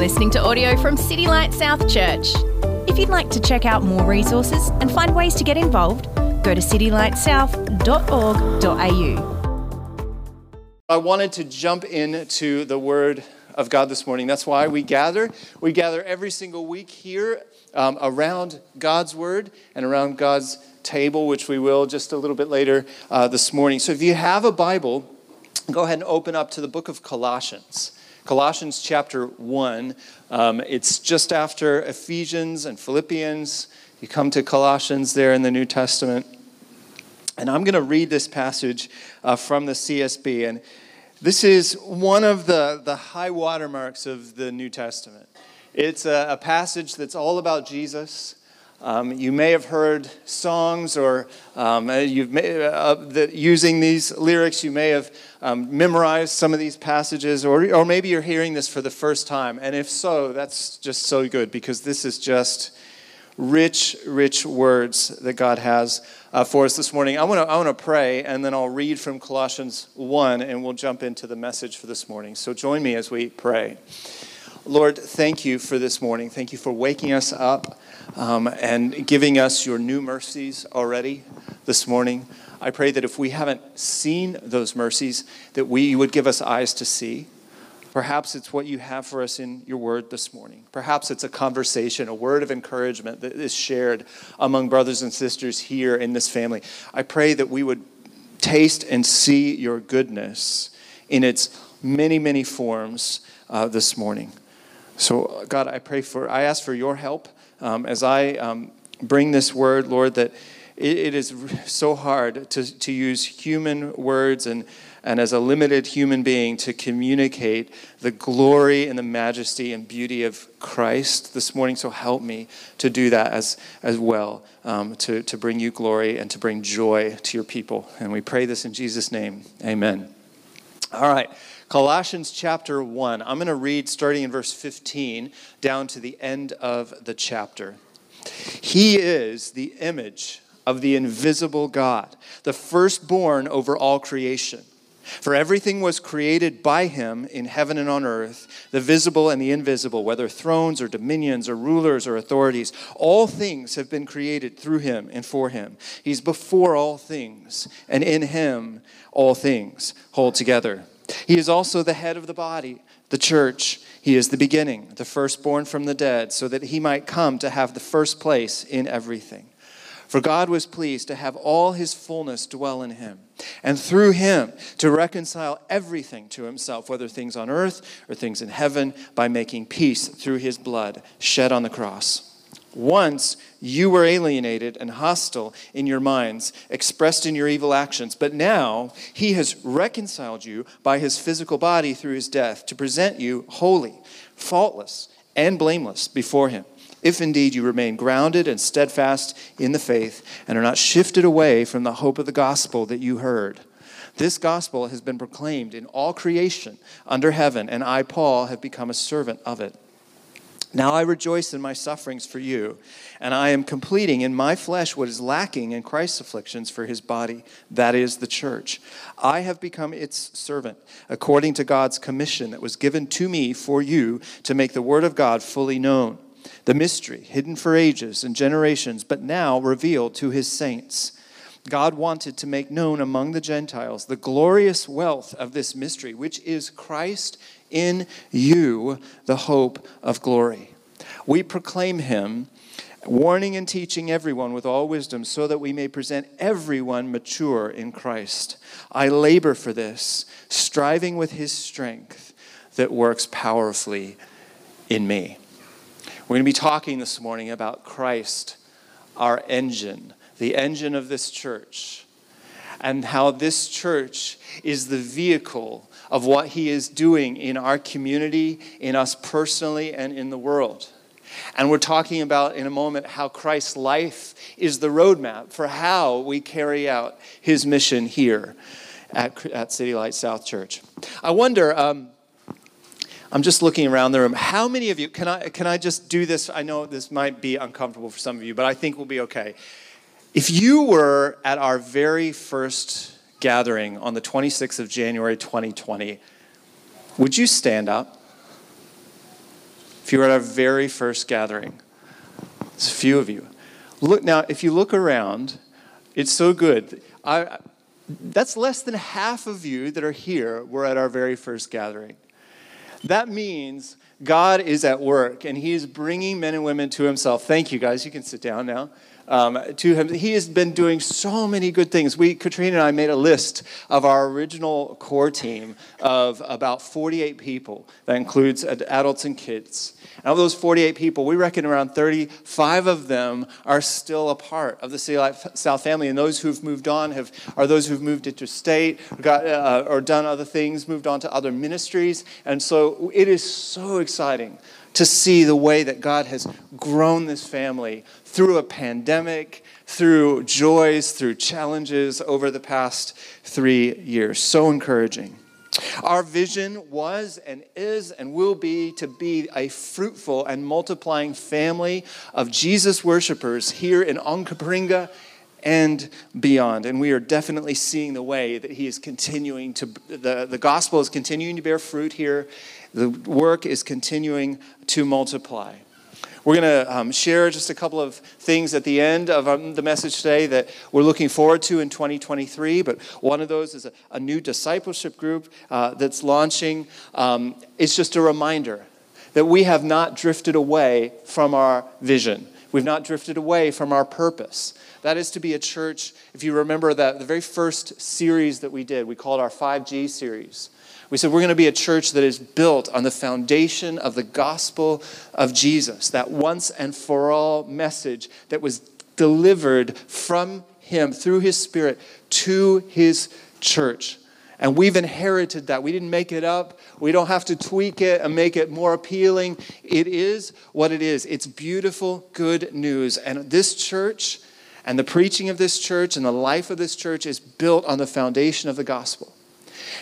listening to audio from City Light South Church. If you'd like to check out more resources and find ways to get involved, go to citylightsouth.org.au. I wanted to jump into the Word of God this morning. That's why we gather. We gather every single week here um, around God's Word and around God's table, which we will just a little bit later uh, this morning. So if you have a Bible, go ahead and open up to the book of Colossians. Colossians chapter 1. Um, it's just after Ephesians and Philippians. You come to Colossians there in the New Testament. And I'm going to read this passage uh, from the CSB. And this is one of the, the high watermarks of the New Testament. It's a, a passage that's all about Jesus. Um, you may have heard songs or um, uh, you've may, uh, that using these lyrics, you may have um, memorized some of these passages, or, or maybe you're hearing this for the first time. And if so, that's just so good because this is just rich, rich words that God has uh, for us this morning. I want to I wanna pray, and then I'll read from Colossians 1, and we'll jump into the message for this morning. So join me as we pray. Lord, thank you for this morning. Thank you for waking us up um, and giving us your new mercies already this morning. I pray that if we haven't seen those mercies, that we would give us eyes to see. Perhaps it's what you have for us in your word this morning. Perhaps it's a conversation, a word of encouragement that is shared among brothers and sisters here in this family. I pray that we would taste and see your goodness in its many, many forms uh, this morning. So, God, I pray for, I ask for your help um, as I um, bring this word, Lord, that it, it is so hard to, to use human words and, and as a limited human being to communicate the glory and the majesty and beauty of Christ this morning. So help me to do that as, as well, um, to, to bring you glory and to bring joy to your people. And we pray this in Jesus' name. Amen. All right. Colossians chapter 1. I'm going to read starting in verse 15 down to the end of the chapter. He is the image of the invisible God, the firstborn over all creation. For everything was created by him in heaven and on earth, the visible and the invisible, whether thrones or dominions or rulers or authorities. All things have been created through him and for him. He's before all things, and in him all things hold together. He is also the head of the body, the church. He is the beginning, the firstborn from the dead, so that he might come to have the first place in everything. For God was pleased to have all his fullness dwell in him, and through him to reconcile everything to himself, whether things on earth or things in heaven, by making peace through his blood shed on the cross. Once you were alienated and hostile in your minds, expressed in your evil actions, but now he has reconciled you by his physical body through his death to present you holy, faultless, and blameless before him. If indeed you remain grounded and steadfast in the faith and are not shifted away from the hope of the gospel that you heard. This gospel has been proclaimed in all creation under heaven, and I, Paul, have become a servant of it. Now I rejoice in my sufferings for you, and I am completing in my flesh what is lacking in Christ's afflictions for his body, that is the church. I have become its servant, according to God's commission that was given to me for you to make the word of God fully known, the mystery hidden for ages and generations, but now revealed to his saints. God wanted to make known among the Gentiles the glorious wealth of this mystery, which is Christ in you the hope of glory. We proclaim him, warning and teaching everyone with all wisdom, so that we may present everyone mature in Christ. I labor for this, striving with his strength that works powerfully in me. We're going to be talking this morning about Christ, our engine, the engine of this church, and how this church is the vehicle of what He is doing in our community, in us personally, and in the world. And we're talking about in a moment how Christ's life is the roadmap for how we carry out His mission here at, at City Light South Church. I wonder. Um, I'm just looking around the room. How many of you can I can I just do this? I know this might be uncomfortable for some of you, but I think we'll be okay. If you were at our very first gathering on the 26th of January 2020, would you stand up? if you were at our very first gathering. It's a few of you. Look now, if you look around, it's so good. I, that's less than half of you that are here were at our very first gathering. That means God is at work and He is bringing men and women to Himself. Thank you, guys. You can sit down now um, to him. He has been doing so many good things. We, Katrina and I, made a list of our original core team of about 48 people. That includes adults and kids. And of those 48 people, we reckon around 35 of them are still a part of the City Light South family. And those who've moved on have, are those who've moved interstate, got, uh, or done other things, moved on to other ministries. And so it is so exciting to see the way that God has grown this family through a pandemic, through joys, through challenges over the past three years. So encouraging. Our vision was and is and will be to be a fruitful and multiplying family of Jesus worshipers here in Onkaparinga and beyond. And we are definitely seeing the way that he is continuing to, the, the gospel is continuing to bear fruit here. The work is continuing to multiply. We're going to um, share just a couple of things at the end of um, the message today that we're looking forward to in 2023. But one of those is a, a new discipleship group uh, that's launching. Um, it's just a reminder that we have not drifted away from our vision. We've not drifted away from our purpose. That is to be a church. If you remember that the very first series that we did, we called our 5G series. We said we're going to be a church that is built on the foundation of the gospel of Jesus, that once and for all message that was delivered from him through his spirit to his church. And we've inherited that. We didn't make it up. We don't have to tweak it and make it more appealing. It is what it is. It's beautiful, good news. And this church and the preaching of this church and the life of this church is built on the foundation of the gospel.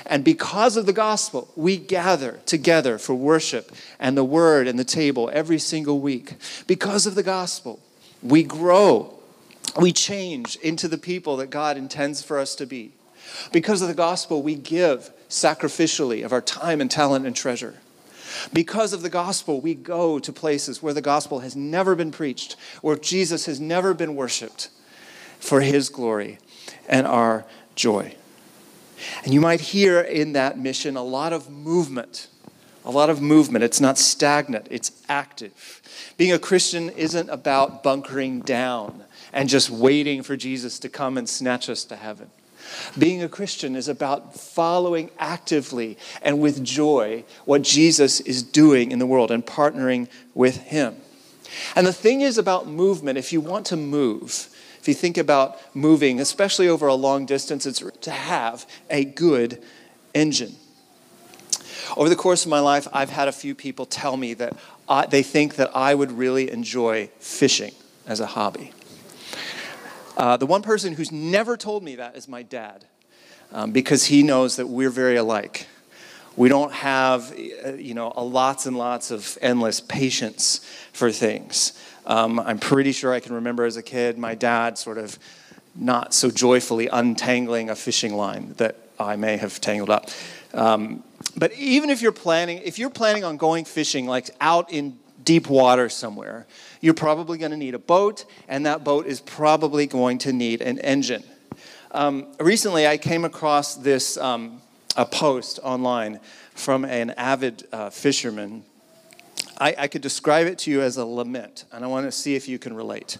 And because of the gospel, we gather together for worship and the word and the table every single week. Because of the gospel, we grow, we change into the people that God intends for us to be. Because of the gospel, we give sacrificially of our time and talent and treasure. Because of the gospel, we go to places where the gospel has never been preached, where Jesus has never been worshiped for his glory and our joy. And you might hear in that mission a lot of movement. A lot of movement. It's not stagnant, it's active. Being a Christian isn't about bunkering down and just waiting for Jesus to come and snatch us to heaven. Being a Christian is about following actively and with joy what Jesus is doing in the world and partnering with Him. And the thing is about movement, if you want to move, if you think about moving, especially over a long distance, it's to have a good engine. Over the course of my life, I've had a few people tell me that I, they think that I would really enjoy fishing as a hobby. Uh, the one person who's never told me that is my dad, um, because he knows that we're very alike. We don't have, uh, you know, lots and lots of endless patience for things. Um, I'm pretty sure I can remember as a kid my dad sort of not so joyfully untangling a fishing line that I may have tangled up. Um, but even if you're planning, if you're planning on going fishing like out in deep water somewhere, you're probably going to need a boat, and that boat is probably going to need an engine. Um, recently, I came across this um, a post online from an avid uh, fisherman I, I could describe it to you as a lament, and I want to see if you can relate.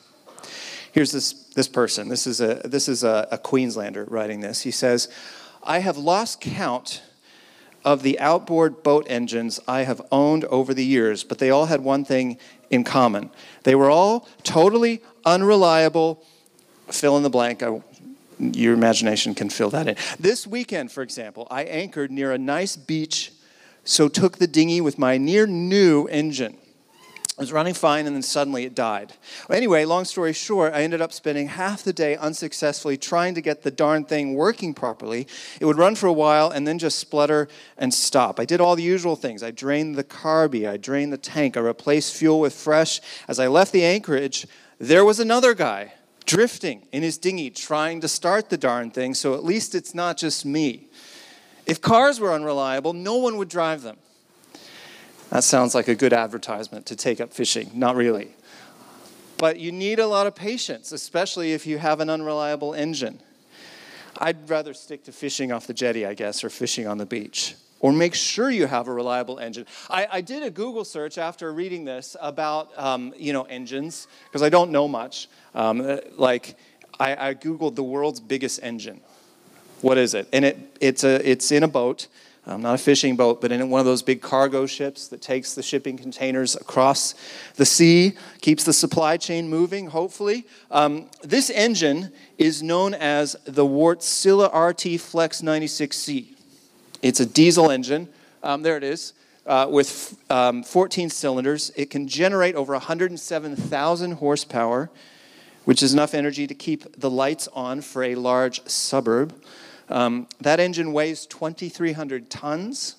Here's this, this person. This is, a, this is a, a Queenslander writing this. He says, I have lost count of the outboard boat engines I have owned over the years, but they all had one thing in common. They were all totally unreliable. Fill in the blank. I, your imagination can fill that in. This weekend, for example, I anchored near a nice beach so took the dinghy with my near new engine. It was running fine and then suddenly it died. Well, anyway, long story short, I ended up spending half the day unsuccessfully trying to get the darn thing working properly. It would run for a while and then just splutter and stop. I did all the usual things. I drained the carby, I drained the tank, I replaced fuel with fresh. As I left the anchorage, there was another guy drifting in his dinghy trying to start the darn thing, so at least it's not just me. If cars were unreliable, no one would drive them. That sounds like a good advertisement to take up fishing. Not really. But you need a lot of patience, especially if you have an unreliable engine. I'd rather stick to fishing off the jetty, I guess, or fishing on the beach. Or make sure you have a reliable engine. I, I did a Google search after reading this about, um, you know, engines because I don't know much. Um, like, I, I Googled the world's biggest engine. What is it? And it, it's, a, it's in a boat, um, not a fishing boat, but in one of those big cargo ships that takes the shipping containers across the sea, keeps the supply chain moving, hopefully. Um, this engine is known as the Wärtsilä RT Flex 96C. It's a diesel engine. Um, there it is. Uh, with um, 14 cylinders, it can generate over 107,000 horsepower, which is enough energy to keep the lights on for a large suburb. Um, that engine weighs 2,300 tons.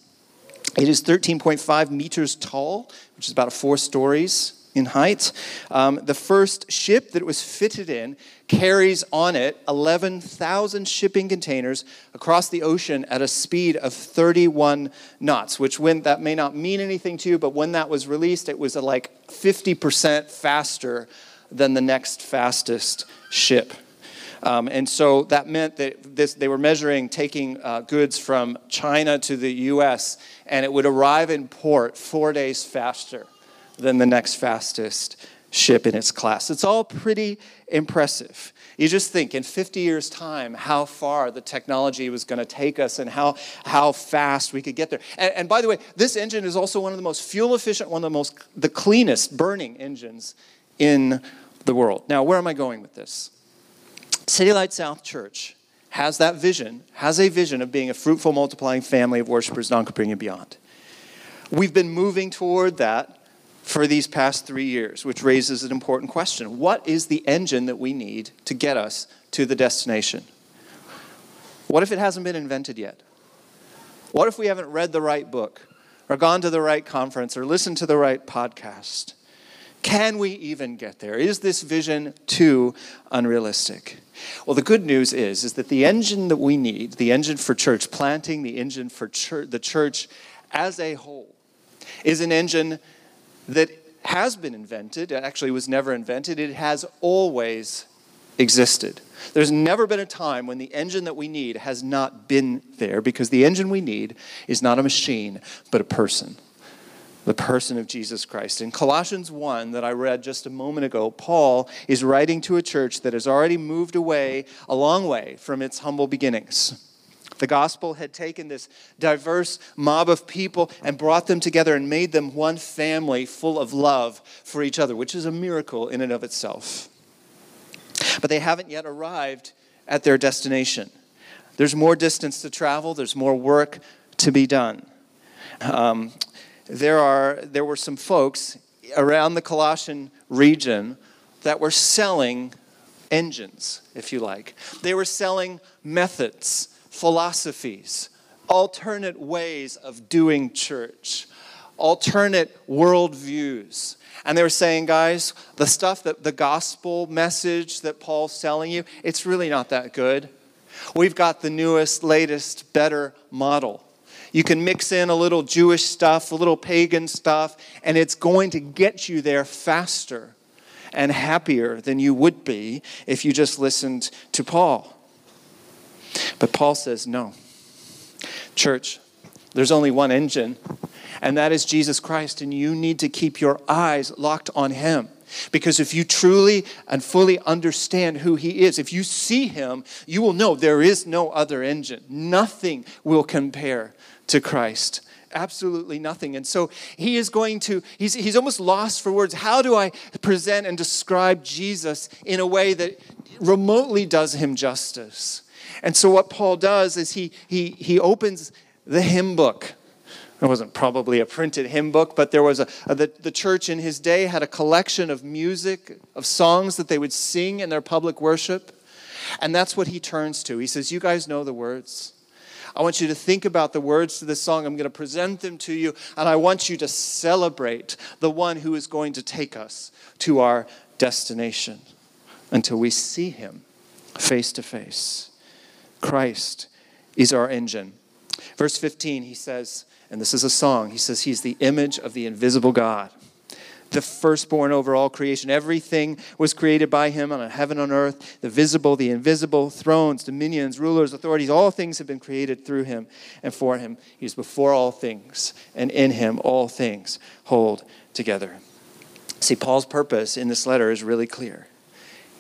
It is 13.5 meters tall, which is about four stories in height. Um, the first ship that it was fitted in carries on it 11,000 shipping containers across the ocean at a speed of 31 knots, which when that may not mean anything to you, but when that was released, it was like 50% faster than the next fastest ship. Um, and so that meant that this, they were measuring taking uh, goods from China to the US, and it would arrive in port four days faster than the next fastest ship in its class. It's all pretty impressive. You just think in 50 years' time how far the technology was going to take us and how, how fast we could get there. And, and by the way, this engine is also one of the most fuel efficient, one of the most, the cleanest burning engines in the world. Now, where am I going with this? City Light South Church has that vision, has a vision of being a fruitful, multiplying family of worshipers, non and beyond. We've been moving toward that for these past three years, which raises an important question. What is the engine that we need to get us to the destination? What if it hasn't been invented yet? What if we haven't read the right book, or gone to the right conference, or listened to the right podcast? Can we even get there? Is this vision too unrealistic? Well, the good news is, is that the engine that we need, the engine for church planting, the engine for church, the church as a whole, is an engine that has been invented. It actually was never invented. It has always existed. There's never been a time when the engine that we need has not been there because the engine we need is not a machine, but a person the person of Jesus Christ. In Colossians 1, that I read just a moment ago, Paul is writing to a church that has already moved away a long way from its humble beginnings. The gospel had taken this diverse mob of people and brought them together and made them one family full of love for each other, which is a miracle in and of itself. But they haven't yet arrived at their destination. There's more distance to travel, there's more work to be done. Um, there, are, there were some folks around the Colossian region that were selling engines, if you like. They were selling methods, philosophies, alternate ways of doing church, alternate worldviews. And they were saying, guys, the stuff that the gospel message that Paul's selling you, it's really not that good. We've got the newest, latest, better model. You can mix in a little Jewish stuff, a little pagan stuff, and it's going to get you there faster and happier than you would be if you just listened to Paul. But Paul says, no. Church, there's only one engine, and that is Jesus Christ, and you need to keep your eyes locked on Him. Because if you truly and fully understand who He is, if you see Him, you will know there is no other engine. Nothing will compare to Christ. Absolutely nothing. And so he is going to, he's, he's almost lost for words. How do I present and describe Jesus in a way that remotely does him justice? And so what Paul does is he, he, he opens the hymn book. It wasn't probably a printed hymn book, but there was a, a the, the church in his day had a collection of music, of songs that they would sing in their public worship. And that's what he turns to. He says, You guys know the words. I want you to think about the words to this song. I'm going to present them to you, and I want you to celebrate the one who is going to take us to our destination until we see him face to face. Christ is our engine. Verse 15, he says, and this is a song, he says, He's the image of the invisible God the firstborn over all creation. Everything was created by him on heaven on earth, the visible, the invisible, thrones, dominions, rulers, authorities, all things have been created through him and for him. He's before all things, and in him all things hold together. See, Paul's purpose in this letter is really clear.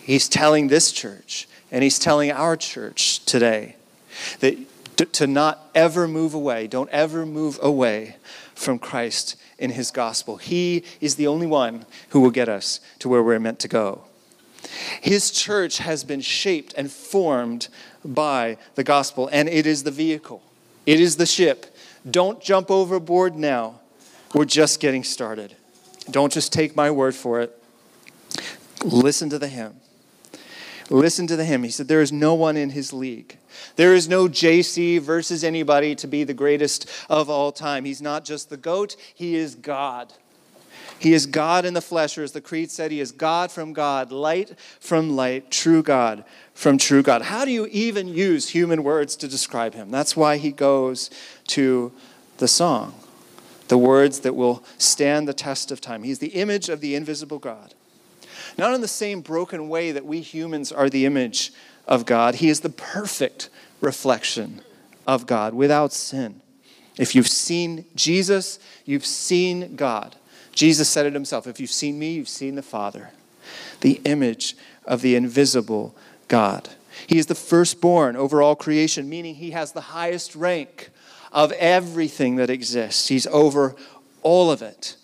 He's telling this church, and he's telling our church today, that to not ever move away, don't ever move away from Christ in his gospel. He is the only one who will get us to where we're meant to go. His church has been shaped and formed by the gospel, and it is the vehicle, it is the ship. Don't jump overboard now. We're just getting started. Don't just take my word for it. Listen to the hymn. Listen to the hymn. He said, There is no one in his league. There is no JC versus anybody to be the greatest of all time. He's not just the goat, he is God. He is God in the flesh, or as the Creed said, He is God from God, light from light, true God from true God. How do you even use human words to describe Him? That's why He goes to the song, the words that will stand the test of time. He's the image of the invisible God. Not in the same broken way that we humans are the image of God. He is the perfect reflection of God without sin. If you've seen Jesus, you've seen God. Jesus said it himself if you've seen me, you've seen the Father, the image of the invisible God. He is the firstborn over all creation, meaning he has the highest rank of everything that exists. He's over all of it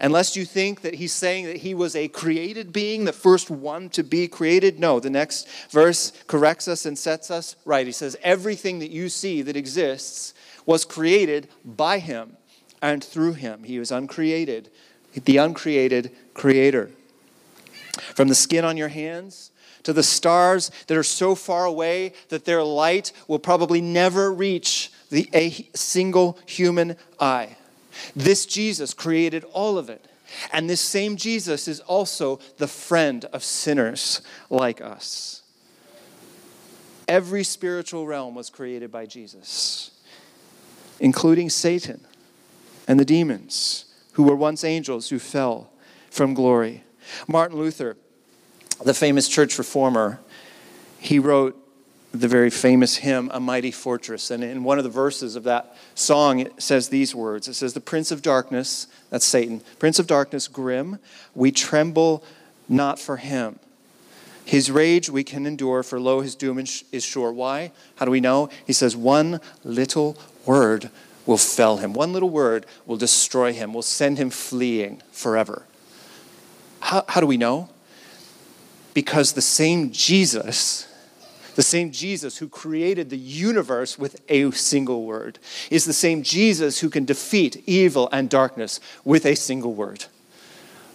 unless you think that he's saying that he was a created being, the first one to be created. No, the next verse corrects us and sets us right. He says, Everything that you see that exists was created by him and through him. He was uncreated, the uncreated creator. From the skin on your hands, to the stars that are so far away that their light will probably never reach the, a single human eye. This Jesus created all of it. And this same Jesus is also the friend of sinners like us. Every spiritual realm was created by Jesus, including Satan and the demons, who were once angels who fell from glory. Martin Luther, the famous church reformer, he wrote the very famous hymn, A Mighty Fortress. And in one of the verses of that song, it says these words It says, The Prince of Darkness, that's Satan, Prince of Darkness, grim, we tremble not for him. His rage we can endure, for lo, his doom is sure. Why? How do we know? He says, One little word will fell him. One little word will destroy him, will send him fleeing forever. How, how do we know? Because the same Jesus the same Jesus who created the universe with a single word is the same Jesus who can defeat evil and darkness with a single word.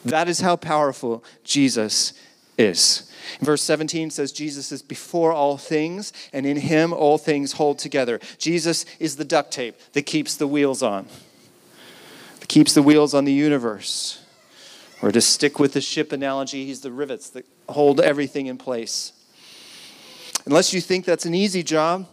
That is how powerful Jesus is. Verse 17 says, Jesus is before all things, and in him all things hold together. Jesus is the duct tape that keeps the wheels on, that keeps the wheels on the universe. Or to stick with the ship analogy, he's the rivets that hold everything in place. Unless you think that's an easy job,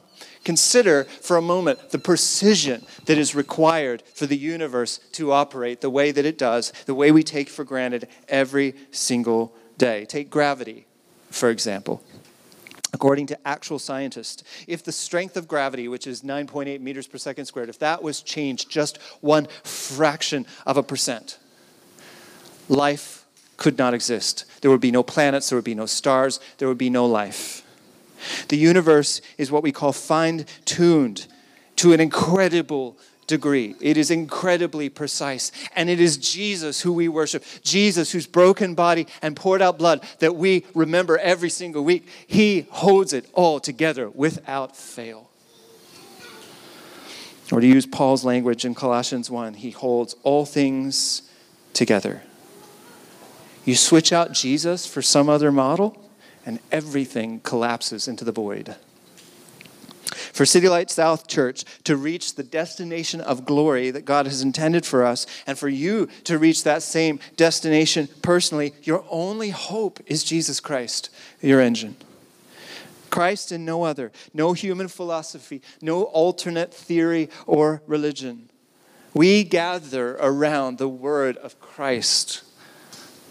consider for a moment the precision that is required for the universe to operate the way that it does, the way we take for granted every single day. Take gravity, for example. According to actual scientists, if the strength of gravity, which is 9.8 meters per second squared, if that was changed just one fraction of a percent, life could not exist. There would be no planets, there would be no stars, there would be no life. The universe is what we call fine tuned to an incredible degree. It is incredibly precise. And it is Jesus who we worship, Jesus whose broken body and poured out blood that we remember every single week. He holds it all together without fail. Or to use Paul's language in Colossians 1, he holds all things together. You switch out Jesus for some other model, and everything collapses into the void. For City Light South Church to reach the destination of glory that God has intended for us, and for you to reach that same destination personally, your only hope is Jesus Christ, your engine. Christ and no other, no human philosophy, no alternate theory or religion. We gather around the word of Christ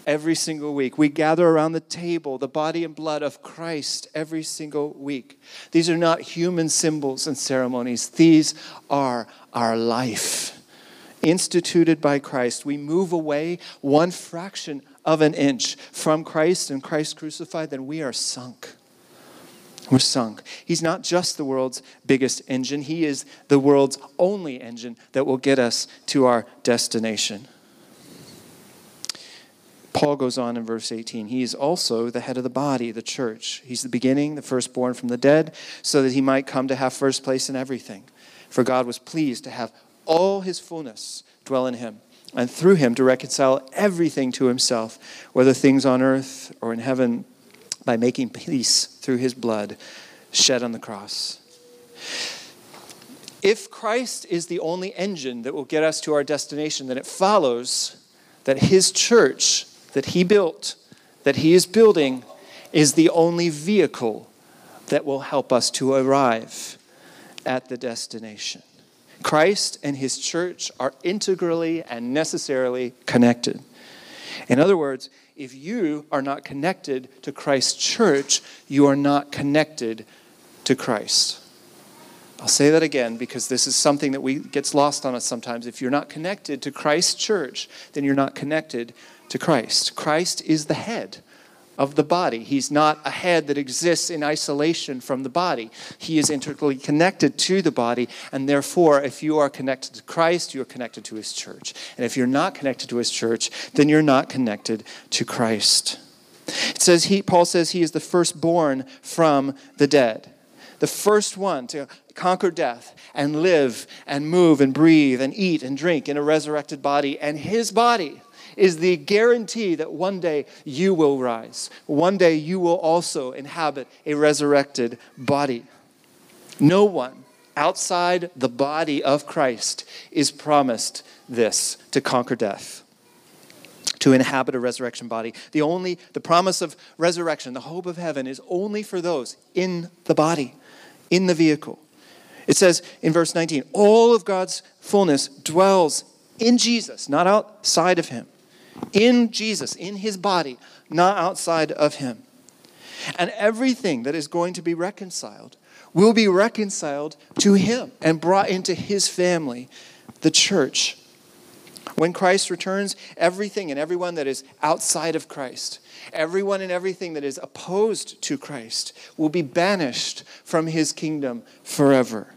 every single week. We gather around the table, the body and blood of Christ every single week. These are not human symbols and ceremonies, these are our life. Instituted by Christ, we move away one fraction of an inch from Christ and Christ crucified, then we are sunk. We're sunk. He's not just the world's biggest engine, He is the world's only engine that will get us to our destination. Paul goes on in verse 18. He is also the head of the body, the church. He's the beginning, the firstborn from the dead, so that he might come to have first place in everything. For God was pleased to have all his fullness dwell in him, and through him to reconcile everything to himself, whether things on earth or in heaven, by making peace through his blood shed on the cross. If Christ is the only engine that will get us to our destination, then it follows that his church that he built, that he is building, is the only vehicle that will help us to arrive at the destination. Christ and his church are integrally and necessarily connected. In other words, if you are not connected to Christ's church, you are not connected to Christ. I'll say that again because this is something that we gets lost on us sometimes. If you're not connected to Christ's church, then you're not connected to Christ. Christ is the head of the body. He's not a head that exists in isolation from the body. He is integrally connected to the body, and therefore, if you are connected to Christ, you are connected to his church. And if you're not connected to his church, then you're not connected to Christ. It says he Paul says he is the firstborn from the dead. The first one to conquer death and live and move and breathe and eat and drink in a resurrected body and his body is the guarantee that one day you will rise. One day you will also inhabit a resurrected body. No one outside the body of Christ is promised this to conquer death to inhabit a resurrection body. The only the promise of resurrection, the hope of heaven is only for those in the body, in the vehicle. It says in verse 19, all of God's fullness dwells in Jesus, not outside of him in Jesus, in his body, not outside of him. And everything that is going to be reconciled will be reconciled to him and brought into his family, the church. When Christ returns, everything and everyone that is outside of Christ, everyone and everything that is opposed to Christ, will be banished from his kingdom forever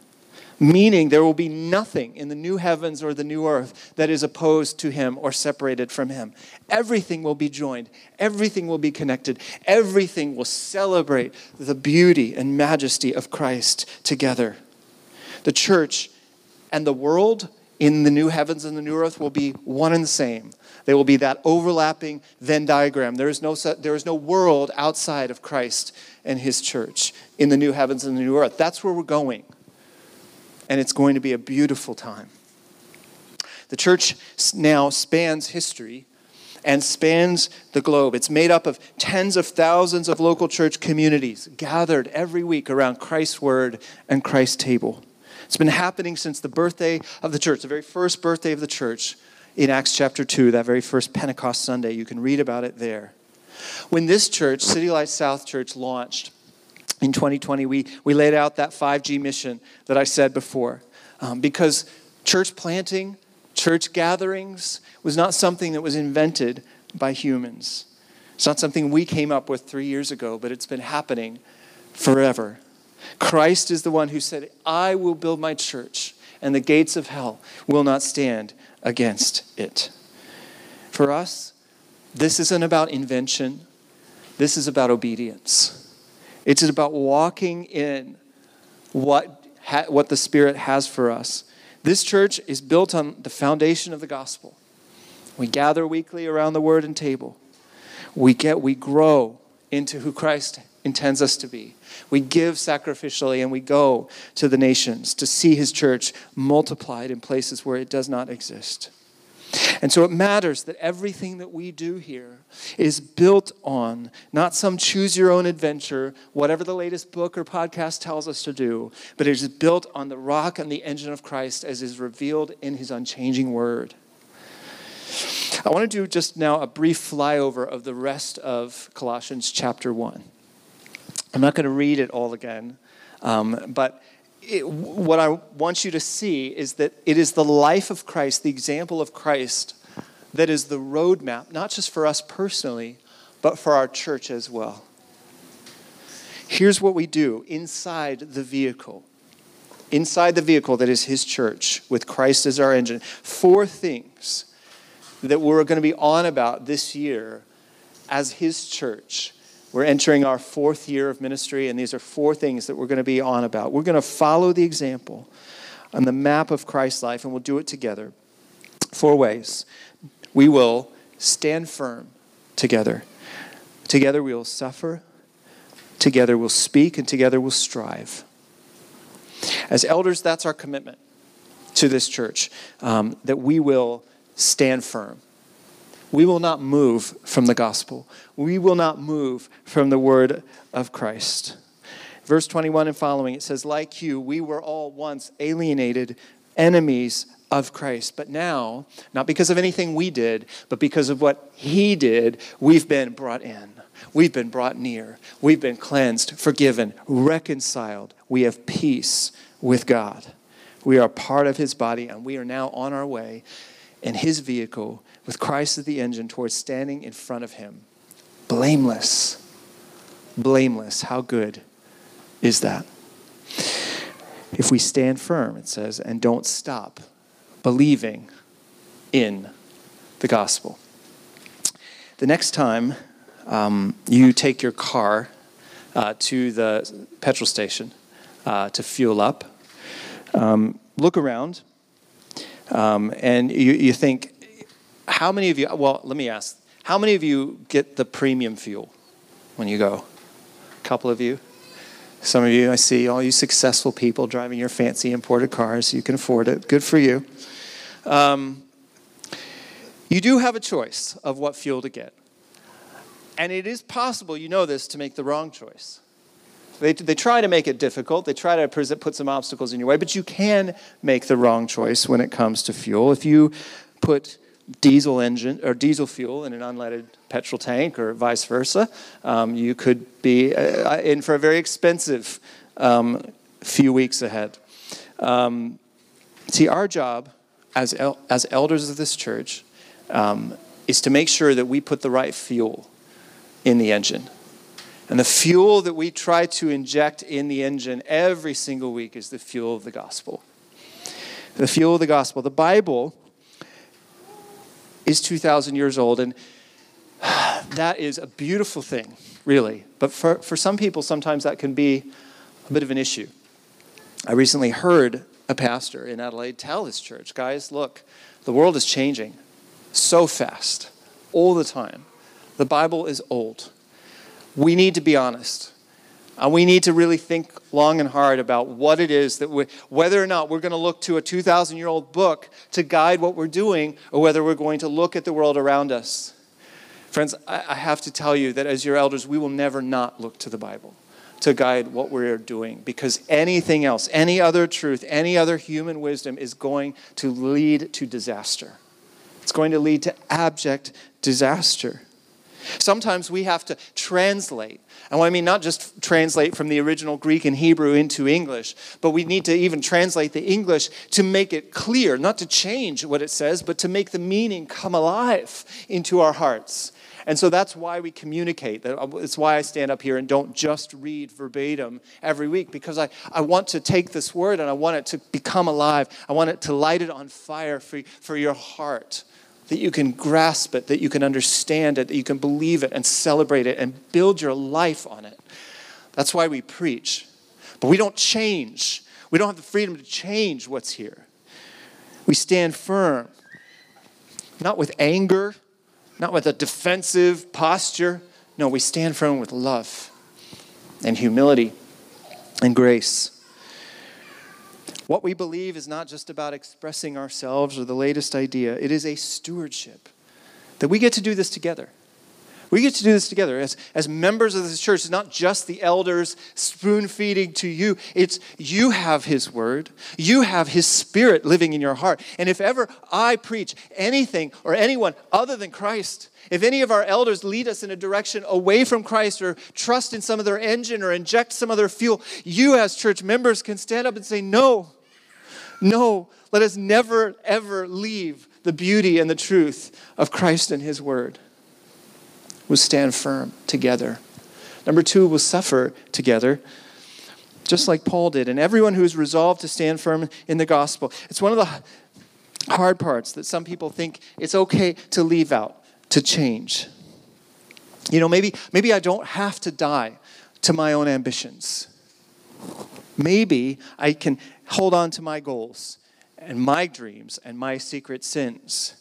meaning there will be nothing in the new heavens or the new earth that is opposed to him or separated from him. Everything will be joined, everything will be connected, everything will celebrate the beauty and majesty of Christ together. The church and the world in the new heavens and the new earth will be one and the same. They will be that overlapping Venn diagram. There is no, there is no world outside of Christ and his church in the new heavens and the new earth. That's where we're going and it's going to be a beautiful time. The church now spans history and spans the globe. It's made up of tens of thousands of local church communities gathered every week around Christ's word and Christ's table. It's been happening since the birthday of the church, the very first birthday of the church in Acts chapter 2, that very first Pentecost Sunday. You can read about it there. When this church, City Light South Church, launched, in 2020, we, we laid out that 5G mission that I said before. Um, because church planting, church gatherings was not something that was invented by humans. It's not something we came up with three years ago, but it's been happening forever. Christ is the one who said, I will build my church, and the gates of hell will not stand against it. For us, this isn't about invention, this is about obedience. It's about walking in what, ha- what the Spirit has for us. This church is built on the foundation of the gospel. We gather weekly around the word and table. We get we grow into who Christ intends us to be. We give sacrificially and we go to the nations to see his church multiplied in places where it does not exist. And so it matters that everything that we do here is built on not some choose your own adventure, whatever the latest book or podcast tells us to do, but it is built on the rock and the engine of Christ as is revealed in his unchanging word. I want to do just now a brief flyover of the rest of Colossians chapter 1. I'm not going to read it all again, um, but it, what I want you to see is that it is the life of Christ, the example of Christ, that is the roadmap, not just for us personally, but for our church as well. Here's what we do inside the vehicle. Inside the vehicle that is His church, with Christ as our engine. Four things that we're going to be on about this year as His church we're entering our fourth year of ministry, and these are four things that we're going to be on about. We're going to follow the example on the map of Christ's life, and we'll do it together. Four ways. We will stand firm together. Together we will suffer. Together we'll speak, and together we'll strive. As elders, that's our commitment to this church um, that we will stand firm we will not move from the gospel. We will not move from the word of Christ. Verse 21 and following, it says, Like you, we were all once alienated, enemies of Christ. But now, not because of anything we did, but because of what he did, we've been brought in. We've been brought near. We've been cleansed, forgiven, reconciled. We have peace with God. We are part of his body, and we are now on our way in his vehicle with Christ as the engine towards standing in front of him. Blameless. Blameless. How good is that? If we stand firm, it says, and don't stop believing in the gospel. The next time um, you take your car uh, to the petrol station uh, to fuel up, um, look around um, and you, you think, how many of you, well, let me ask, how many of you get the premium fuel when you go? A couple of you? Some of you, I see all you successful people driving your fancy imported cars. You can afford it. Good for you. Um, you do have a choice of what fuel to get. And it is possible, you know this, to make the wrong choice. They, they try to make it difficult. They try to put some obstacles in your way, but you can make the wrong choice when it comes to fuel. If you put diesel engine or diesel fuel in an unleaded petrol tank or vice versa, um, you could be uh, in for a very expensive um, few weeks ahead. Um, see, our job as, el- as elders of this church um, is to make sure that we put the right fuel in the engine. And the fuel that we try to inject in the engine every single week is the fuel of the gospel. The fuel of the gospel. The Bible is 2,000 years old, and that is a beautiful thing, really. But for, for some people, sometimes that can be a bit of an issue. I recently heard a pastor in Adelaide tell his church, guys, look, the world is changing so fast, all the time. The Bible is old we need to be honest. And we need to really think long and hard about what it is that we, whether or not we're going to look to a 2,000 year old book to guide what we're doing, or whether we're going to look at the world around us. Friends, I have to tell you that as your elders, we will never not look to the Bible to guide what we're doing because anything else, any other truth, any other human wisdom is going to lead to disaster. It's going to lead to abject disaster. Sometimes we have to translate. And I mean, not just translate from the original Greek and Hebrew into English, but we need to even translate the English to make it clear, not to change what it says, but to make the meaning come alive into our hearts. And so that's why we communicate. Uh, it's why I stand up here and don't just read verbatim every week, because I, I want to take this word and I want it to become alive. I want it to light it on fire for, for your heart that you can grasp it, that you can understand it, that you can believe it and celebrate it and build your life on it. That's why we preach. But we don't change. We don't have the freedom to change what's here. We stand firm, not with anger, not with a defensive posture. No, we stand firm with love and humility and grace. What we believe is not just about expressing ourselves or the latest idea, it is a stewardship that we get to do this together. We get to do this together as, as members of this church. It's not just the elders spoon feeding to you, it's you have His word, you have His spirit living in your heart. And if ever I preach anything or anyone other than Christ, if any of our elders lead us in a direction away from Christ or trust in some other engine or inject some other fuel, you as church members can stand up and say, No, no, let us never, ever leave the beauty and the truth of Christ and His Word. We'll stand firm together. Number two, we'll suffer together, just like Paul did. And everyone who is resolved to stand firm in the gospel. It's one of the hard parts that some people think it's okay to leave out, to change. You know, maybe, maybe I don't have to die to my own ambitions. Maybe I can hold on to my goals and my dreams and my secret sins.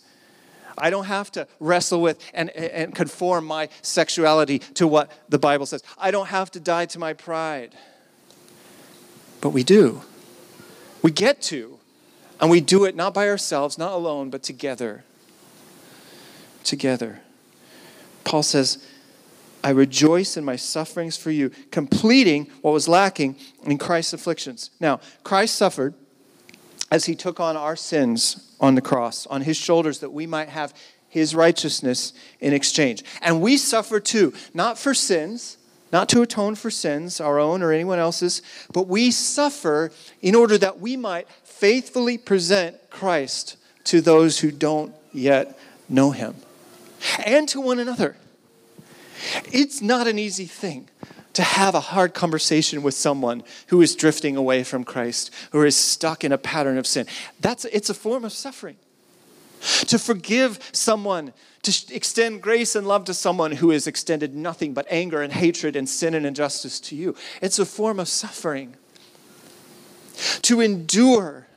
I don't have to wrestle with and, and conform my sexuality to what the Bible says. I don't have to die to my pride. But we do. We get to. And we do it not by ourselves, not alone, but together. Together. Paul says, I rejoice in my sufferings for you, completing what was lacking in Christ's afflictions. Now, Christ suffered as he took on our sins on the cross, on his shoulders, that we might have his righteousness in exchange. And we suffer too, not for sins, not to atone for sins, our own or anyone else's, but we suffer in order that we might faithfully present Christ to those who don't yet know him and to one another. It's not an easy thing to have a hard conversation with someone who is drifting away from Christ, who is stuck in a pattern of sin. That's it's a form of suffering. To forgive someone, to extend grace and love to someone who has extended nothing but anger and hatred and sin and injustice to you. It's a form of suffering. To endure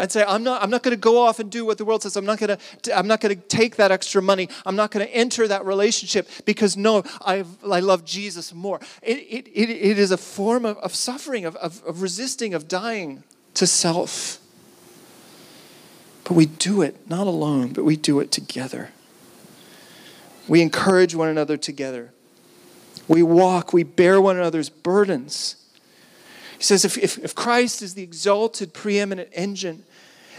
I'd say, I'm not, I'm not going to go off and do what the world says. I'm not going to, I'm not going to take that extra money. I'm not going to enter that relationship because no, i I love Jesus more. It, it, it, it is a form of, of suffering, of, of, of resisting, of dying to self. But we do it not alone, but we do it together. We encourage one another together. We walk, we bear one another's burdens. He says, if, if, if Christ is the exalted, preeminent engine,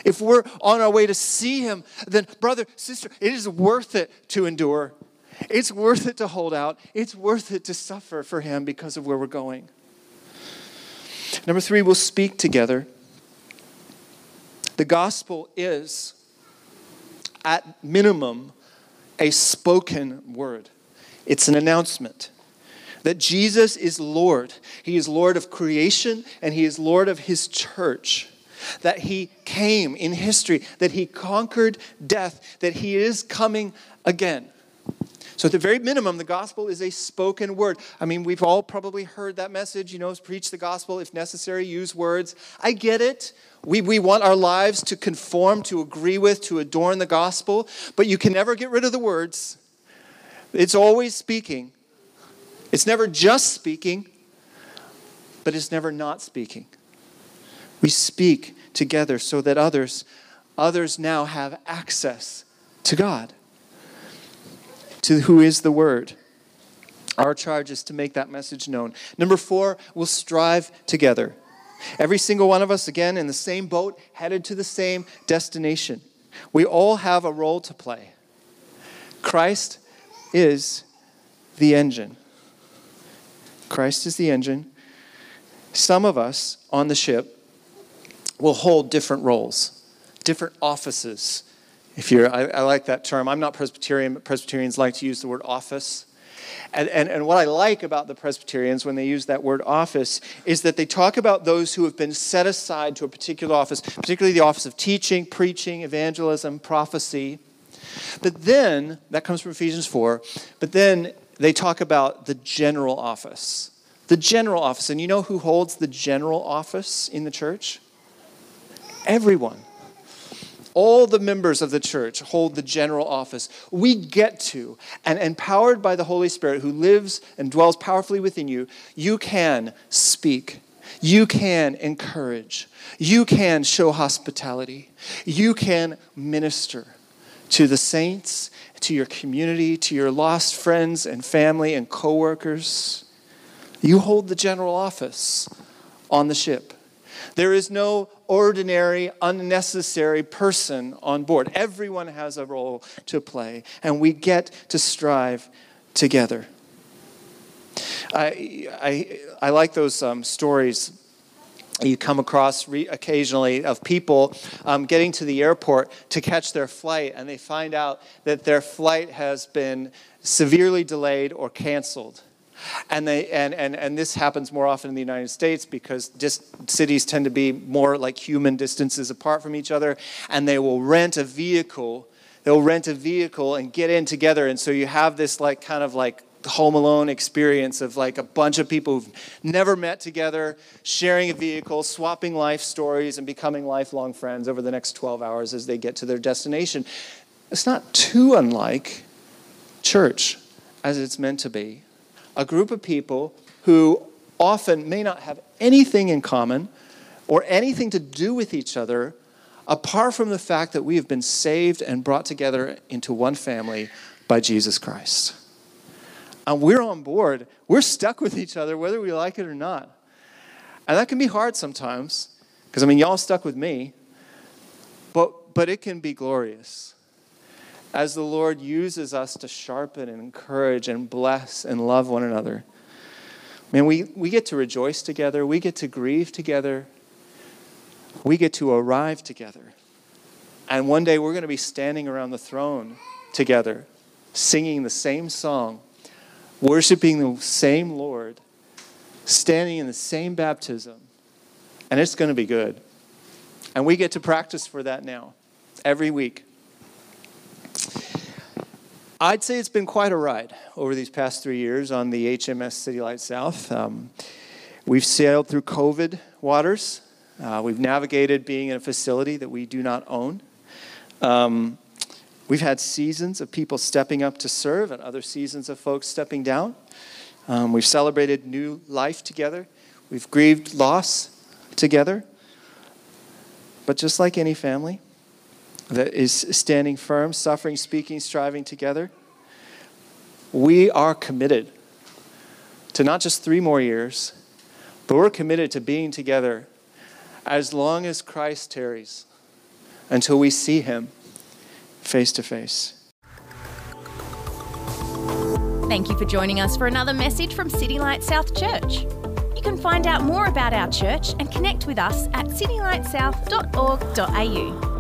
if we're on our way to see Him, then, brother, sister, it is worth it to endure. It's worth it to hold out. It's worth it to suffer for Him because of where we're going. Number three, we'll speak together. The gospel is, at minimum, a spoken word, it's an announcement that Jesus is Lord. He is Lord of creation and He is Lord of His church that he came in history, that he conquered death, that he is coming again. So, at the very minimum, the gospel is a spoken word. I mean, we've all probably heard that message, you know, preach the gospel, if necessary, use words. I get it. We, we want our lives to conform, to agree with, to adorn the gospel, but you can never get rid of the words. It's always speaking. It's never just speaking, but it's never not speaking. We speak together so that others others now have access to God, to who is the word. Our charge is to make that message known. Number 4, we'll strive together. Every single one of us again in the same boat, headed to the same destination. We all have a role to play. Christ is the engine. Christ is the engine. Some of us on the ship will hold different roles, different offices. If you're, I, I like that term. I'm not Presbyterian, but Presbyterians like to use the word office. And, and, and, what I like about the Presbyterians when they use that word office is that they talk about those who have been set aside to a particular office, particularly the office of teaching, preaching, evangelism, prophecy. But then, that comes from Ephesians 4, but then they talk about the general office. The general office. And you know who holds the general office in the church? Everyone. All the members of the church hold the general office. We get to, and empowered by the Holy Spirit who lives and dwells powerfully within you, you can speak You can encourage. You can show hospitality. You can minister to the saints, to your community, to your lost friends and family and coworkers. You hold the general office on the ship. There is no ordinary, unnecessary person on board. Everyone has a role to play, and we get to strive together. I, I, I like those um, stories you come across re- occasionally of people um, getting to the airport to catch their flight, and they find out that their flight has been severely delayed or canceled. And, they, and, and, and this happens more often in the United States because dis- cities tend to be more like human distances apart from each other, and they will rent a vehicle. They'll rent a vehicle and get in together, and so you have this like kind of like Home Alone experience of like a bunch of people who've never met together, sharing a vehicle, swapping life stories, and becoming lifelong friends over the next 12 hours as they get to their destination. It's not too unlike church as it's meant to be. A group of people who often may not have anything in common or anything to do with each other apart from the fact that we have been saved and brought together into one family by Jesus Christ and we're on board. We're stuck with each other, whether we like it or not. And that can be hard sometimes, because I mean, y'all stuck with me, but, but it can be glorious as the Lord uses us to sharpen and encourage and bless and love one another. Man, we, we get to rejoice together, we get to grieve together, we get to arrive together. And one day we're going to be standing around the throne together, singing the same song worshiping the same Lord, standing in the same baptism, and it's going to be good. And we get to practice for that now, every week. I'd say it's been quite a ride over these past three years on the HMS City Light South. Um, we've sailed through COVID waters. Uh, we've navigated being in a facility that we do not own. Um, We've had seasons of people stepping up to serve and other seasons of folks stepping down. Um, we've celebrated new life together. We've grieved loss together. But just like any family that is standing firm, suffering, speaking, striving together, we are committed to not just three more years, but we're committed to being together as long as Christ tarries until we see him face to face. Thank you for joining us for another message from City Light South Church. You can find out more about our church and connect with us at citylightsouth.org.au.